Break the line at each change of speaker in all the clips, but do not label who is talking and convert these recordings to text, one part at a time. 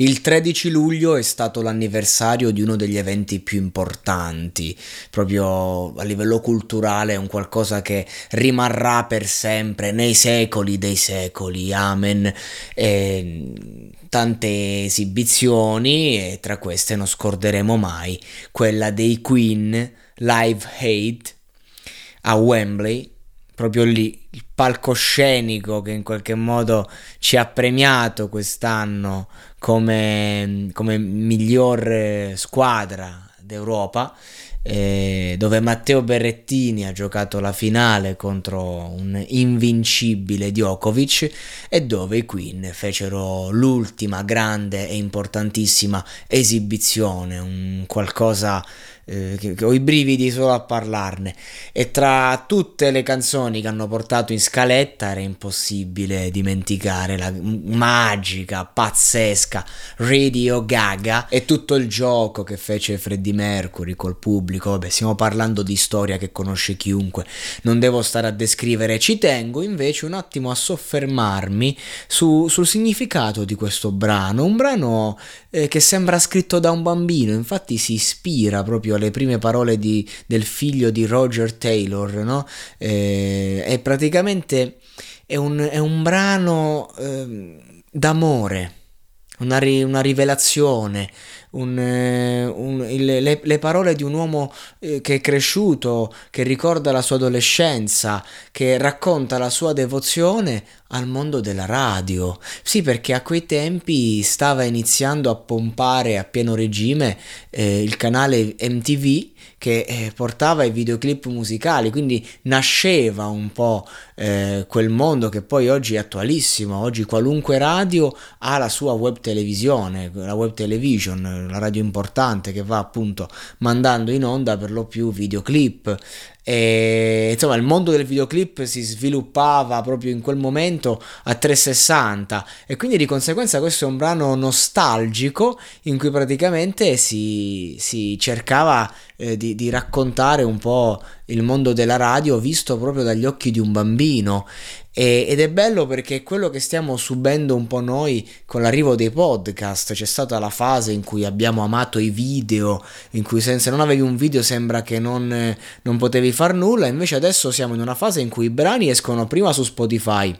Il 13 luglio è stato l'anniversario di uno degli eventi più importanti, proprio a livello culturale, è un qualcosa che rimarrà per sempre nei secoli dei secoli. Amen. E tante esibizioni e tra queste non scorderemo mai quella dei Queen Live Hate a Wembley, proprio lì il palcoscenico che in qualche modo ci ha premiato quest'anno come, come miglior squadra d'Europa eh, dove Matteo Berrettini ha giocato la finale contro un invincibile Djokovic e dove i Queen fecero l'ultima grande e importantissima esibizione, un qualcosa eh, che, ho i brividi solo a parlarne. E tra tutte le canzoni che hanno portato in scaletta era impossibile dimenticare la magica, pazzesca Radio Gaga e tutto il gioco che fece Freddie Mercury col pubblico, vabbè stiamo parlando di storia che conosce chiunque, non devo stare a descrivere, ci tengo invece un attimo a soffermarmi su, sul significato di questo brano, un brano eh, che sembra scritto da un bambino, infatti si ispira proprio le prime parole di, del figlio di Roger Taylor, no? Eh, è praticamente è un, è un brano eh, d'amore, una, ri, una rivelazione, un, eh, un, le, le, parole di un uomo eh, che è cresciuto, che ricorda la sua adolescenza, che racconta la sua devozione al mondo della radio. Sì, perché a quei tempi stava iniziando a pompare a pieno regime eh, il canale MTV che eh, portava i videoclip musicali, quindi nasceva un po' eh, quel mondo che poi oggi è attualissimo, oggi qualunque radio ha la sua web televisione, la web television, la radio importante che va appunto mandando in onda per lo più videoclip e insomma il mondo del videoclip si sviluppava proprio in quel momento a 360 e quindi di conseguenza questo è un brano nostalgico in cui praticamente si, si cercava eh, di, di, raccontare un po' il mondo della radio visto proprio dagli occhi di un bambino. E, ed è bello perché è quello che stiamo subendo un po' noi con l'arrivo dei podcast. C'è stata la fase in cui abbiamo amato i video in cui se, non avevi un video sembra che non, non potevi far nulla invece adesso siamo in una fase in cui i brani escono prima su Spotify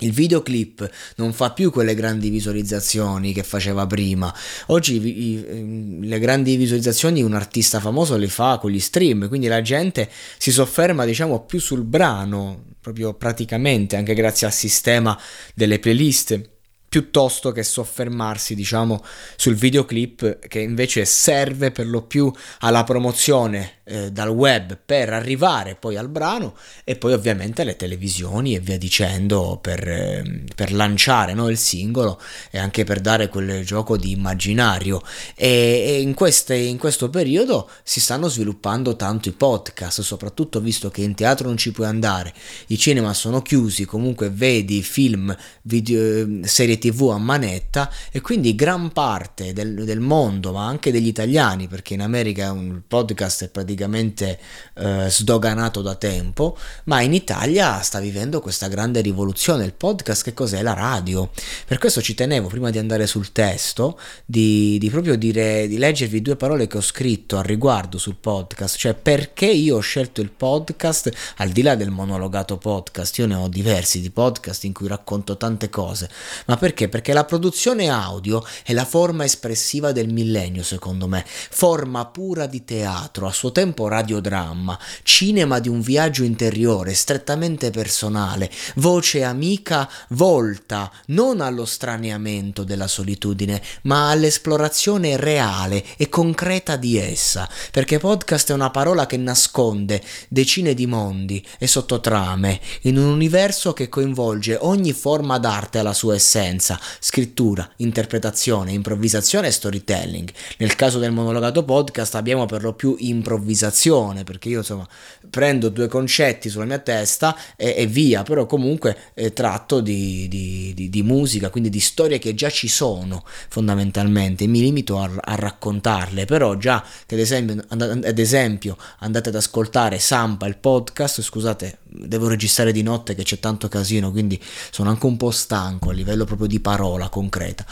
il videoclip non fa più quelle grandi visualizzazioni che faceva prima. Oggi i, i, le grandi visualizzazioni un artista famoso le fa con gli stream, quindi la gente si sofferma diciamo più sul brano, proprio praticamente, anche grazie al sistema delle playlist piuttosto che soffermarsi, diciamo, sul videoclip che invece serve per lo più alla promozione eh, dal web per arrivare poi al brano e poi ovviamente alle televisioni e via dicendo per, eh, per lanciare no, il singolo e anche per dare quel gioco di immaginario. E, e in, queste, in questo periodo si stanno sviluppando tanto i podcast soprattutto visto che in teatro non ci puoi andare i cinema sono chiusi comunque vedi film video, serie tv a manetta e quindi gran parte del, del mondo ma anche degli italiani perché in America un podcast è praticamente eh, sdoganato da tempo, ma in Italia sta vivendo questa grande rivoluzione. Il podcast che cos'è? La radio. Per questo ci tenevo, prima di andare sul testo, di, di proprio dire, di leggervi due parole che ho scritto al riguardo sul podcast, cioè perché io ho scelto il podcast, al di là del monologato podcast, io ne ho diversi di podcast in cui racconto tante cose, ma perché Perché? Perché la produzione audio è la forma espressiva del millennio, secondo me, forma pura di teatro, a suo tempo radiodramma, cinema di un viaggio interiore strettamente personale, voce amica volta non allo straniamento della solitudine, ma all'esplorazione reale e concreta di essa, perché podcast è una parola che nasconde decine di mondi e sottotrame in un universo che coinvolge ogni forma d'arte alla sua essenza, scrittura, interpretazione, improvvisazione e storytelling. Nel caso del monologato podcast abbiamo per lo più improvvisazione, perché io insomma prendo due concetti sulla mia testa e, e via, però comunque eh, tratto di, di, di, di, musica, quindi di storie che già ci sono fondamentalmente, mi limito a, a raccontarle, però già che ad esempio, ad esempio andate ad ascoltare Sampa il podcast, scusate, devo registrare di notte che c'è tanto casino, quindi sono anche un po' stanco a livello proprio di parola concreta.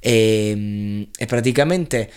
E, e praticamente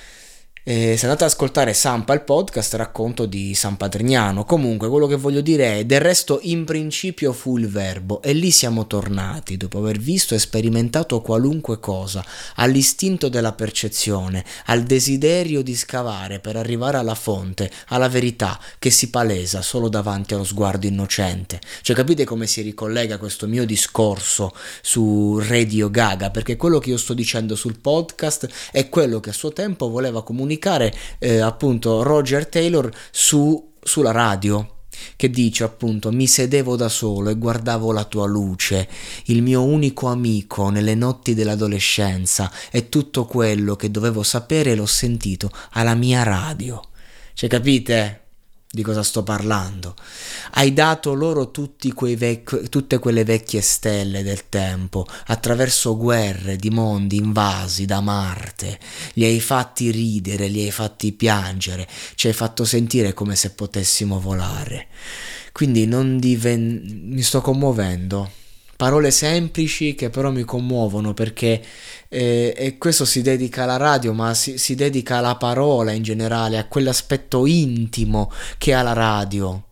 eh, se andate ad ascoltare Sampa il podcast racconto di San Patrignano. Comunque quello che voglio dire è del resto in principio fu il verbo e lì siamo tornati dopo aver visto e sperimentato qualunque cosa, all'istinto della percezione, al desiderio di scavare per arrivare alla fonte, alla verità che si palesa solo davanti allo sguardo innocente. Cioè capite come si ricollega questo mio discorso su Radio Gaga? Perché quello che io sto dicendo sul podcast è quello che a suo tempo voleva comunicare comunicare eh, appunto Roger Taylor su, sulla radio che dice appunto mi sedevo da solo e guardavo la tua luce, il mio unico amico nelle notti dell'adolescenza e tutto quello che dovevo sapere l'ho sentito alla mia radio. Cioè capite? Di cosa sto parlando. Hai dato loro vec- tutte quelle vecchie stelle del tempo, attraverso guerre di mondi invasi da Marte. Li hai fatti ridere, li hai fatti piangere, ci hai fatto sentire come se potessimo volare. Quindi non diven- mi sto commuovendo parole semplici che però mi commuovono perché eh, e questo si dedica alla radio ma si, si dedica alla parola in generale a quell'aspetto intimo che ha la radio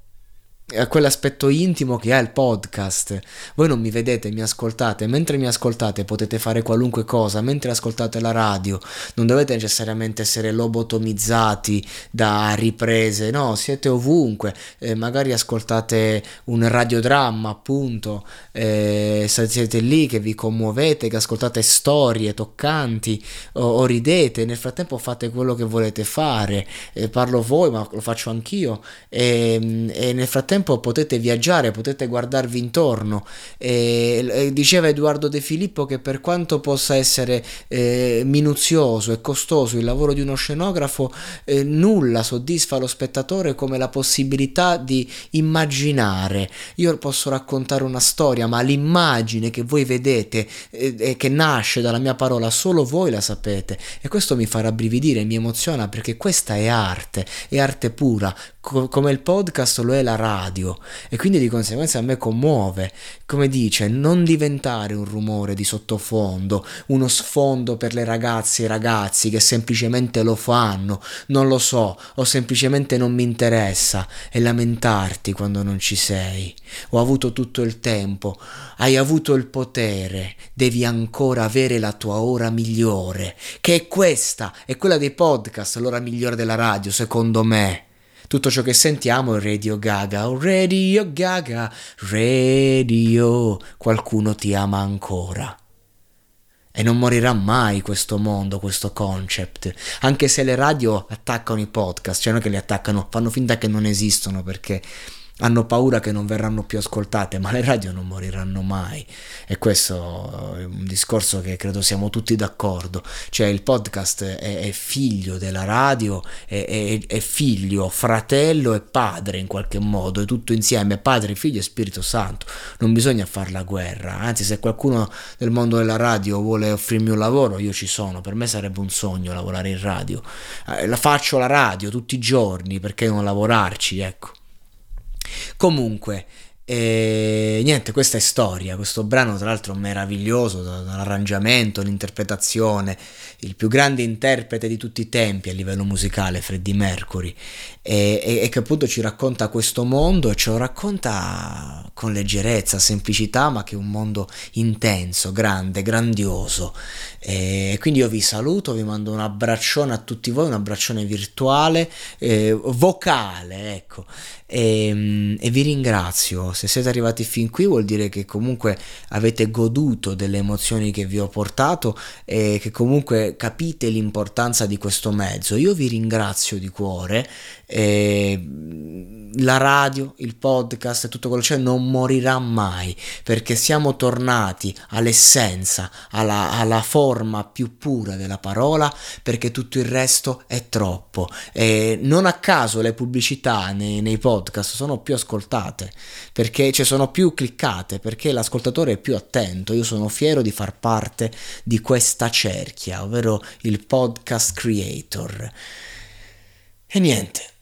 a quell'aspetto intimo che ha il podcast. Voi non mi vedete, mi ascoltate, mentre mi ascoltate potete fare qualunque cosa, mentre ascoltate la radio non dovete necessariamente essere lobotomizzati da riprese, no, siete ovunque, eh, magari ascoltate un radiodramma appunto, eh, siete lì che vi commuovete, che ascoltate storie toccanti o, o ridete, nel frattempo fate quello che volete fare, eh, parlo voi ma lo faccio anch'io. E, ehm, e nel frattempo tempo potete viaggiare, potete guardarvi intorno. E, diceva Edoardo De Filippo che per quanto possa essere eh, minuzioso e costoso il lavoro di uno scenografo, eh, nulla soddisfa lo spettatore come la possibilità di immaginare. Io posso raccontare una storia, ma l'immagine che voi vedete e eh, che nasce dalla mia parola, solo voi la sapete. E questo mi fa rabbrividire, mi emoziona perché questa è arte, è arte pura, co- come il podcast lo è la radio e quindi di conseguenza a me commuove, come dice, non diventare un rumore di sottofondo, uno sfondo per le ragazze e i ragazzi che semplicemente lo fanno, non lo so, o semplicemente non mi interessa e lamentarti quando non ci sei. Ho avuto tutto il tempo, hai avuto il potere, devi ancora avere la tua ora migliore, che è questa, è quella dei podcast, l'ora migliore della radio, secondo me. Tutto ciò che sentiamo è Radio Gaga, oh Radio Gaga, Radio, qualcuno ti ama ancora. E non morirà mai questo mondo, questo concept. Anche se le radio attaccano i podcast, cioè non che li attaccano, fanno finta che non esistono perché hanno paura che non verranno più ascoltate, ma le radio non moriranno mai. E questo è un discorso che credo siamo tutti d'accordo. Cioè il podcast è, è figlio della radio, è, è, è, figlio, fratello e padre in qualche modo, è tutto insieme, padre, figlio e Spirito Santo. Non bisogna fare la guerra, anzi se qualcuno del mondo della radio vuole offrirmi un lavoro, io ci sono, per me sarebbe un sogno lavorare in radio. Eh, la faccio la radio tutti i giorni, perché non lavorarci, ecco. Comunque, E niente, questa è storia. Questo brano, tra l'altro, meraviglioso dall'arrangiamento, l'interpretazione. Il più grande interprete di tutti i tempi a livello musicale, Freddie Mercury. E, e, e che appunto ci racconta questo mondo e ce lo racconta con leggerezza, semplicità, ma che è un mondo intenso, grande, grandioso. E quindi io vi saluto, vi mando un abbraccione a tutti voi, un abbraccione virtuale, eh, vocale, ecco. E, e vi ringrazio se siete arrivati fin qui vuol dire che comunque avete goduto delle emozioni che vi ho portato e che comunque capite l'importanza di questo mezzo. Io vi ringrazio di cuore. la radio, il podcast tutto quello che c'è non morirà mai perché siamo tornati all'essenza, alla, alla forma più pura della parola perché tutto il resto è troppo. E non a caso le pubblicità nei, nei podcast sono più ascoltate perché ci sono più cliccate, perché l'ascoltatore è più attento. Io sono fiero di far parte di questa cerchia, ovvero il podcast creator. E niente.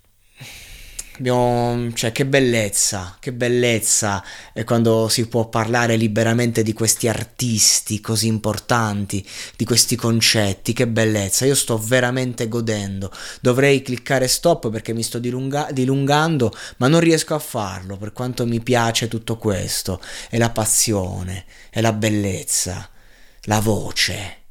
Abbiamo, cioè, che bellezza, che bellezza è quando si può parlare liberamente di questi artisti così importanti, di questi concetti, che bellezza. Io sto veramente godendo. Dovrei cliccare stop perché mi sto dilunga- dilungando, ma non riesco a farlo per quanto mi piace tutto questo. È la passione, è la bellezza, la voce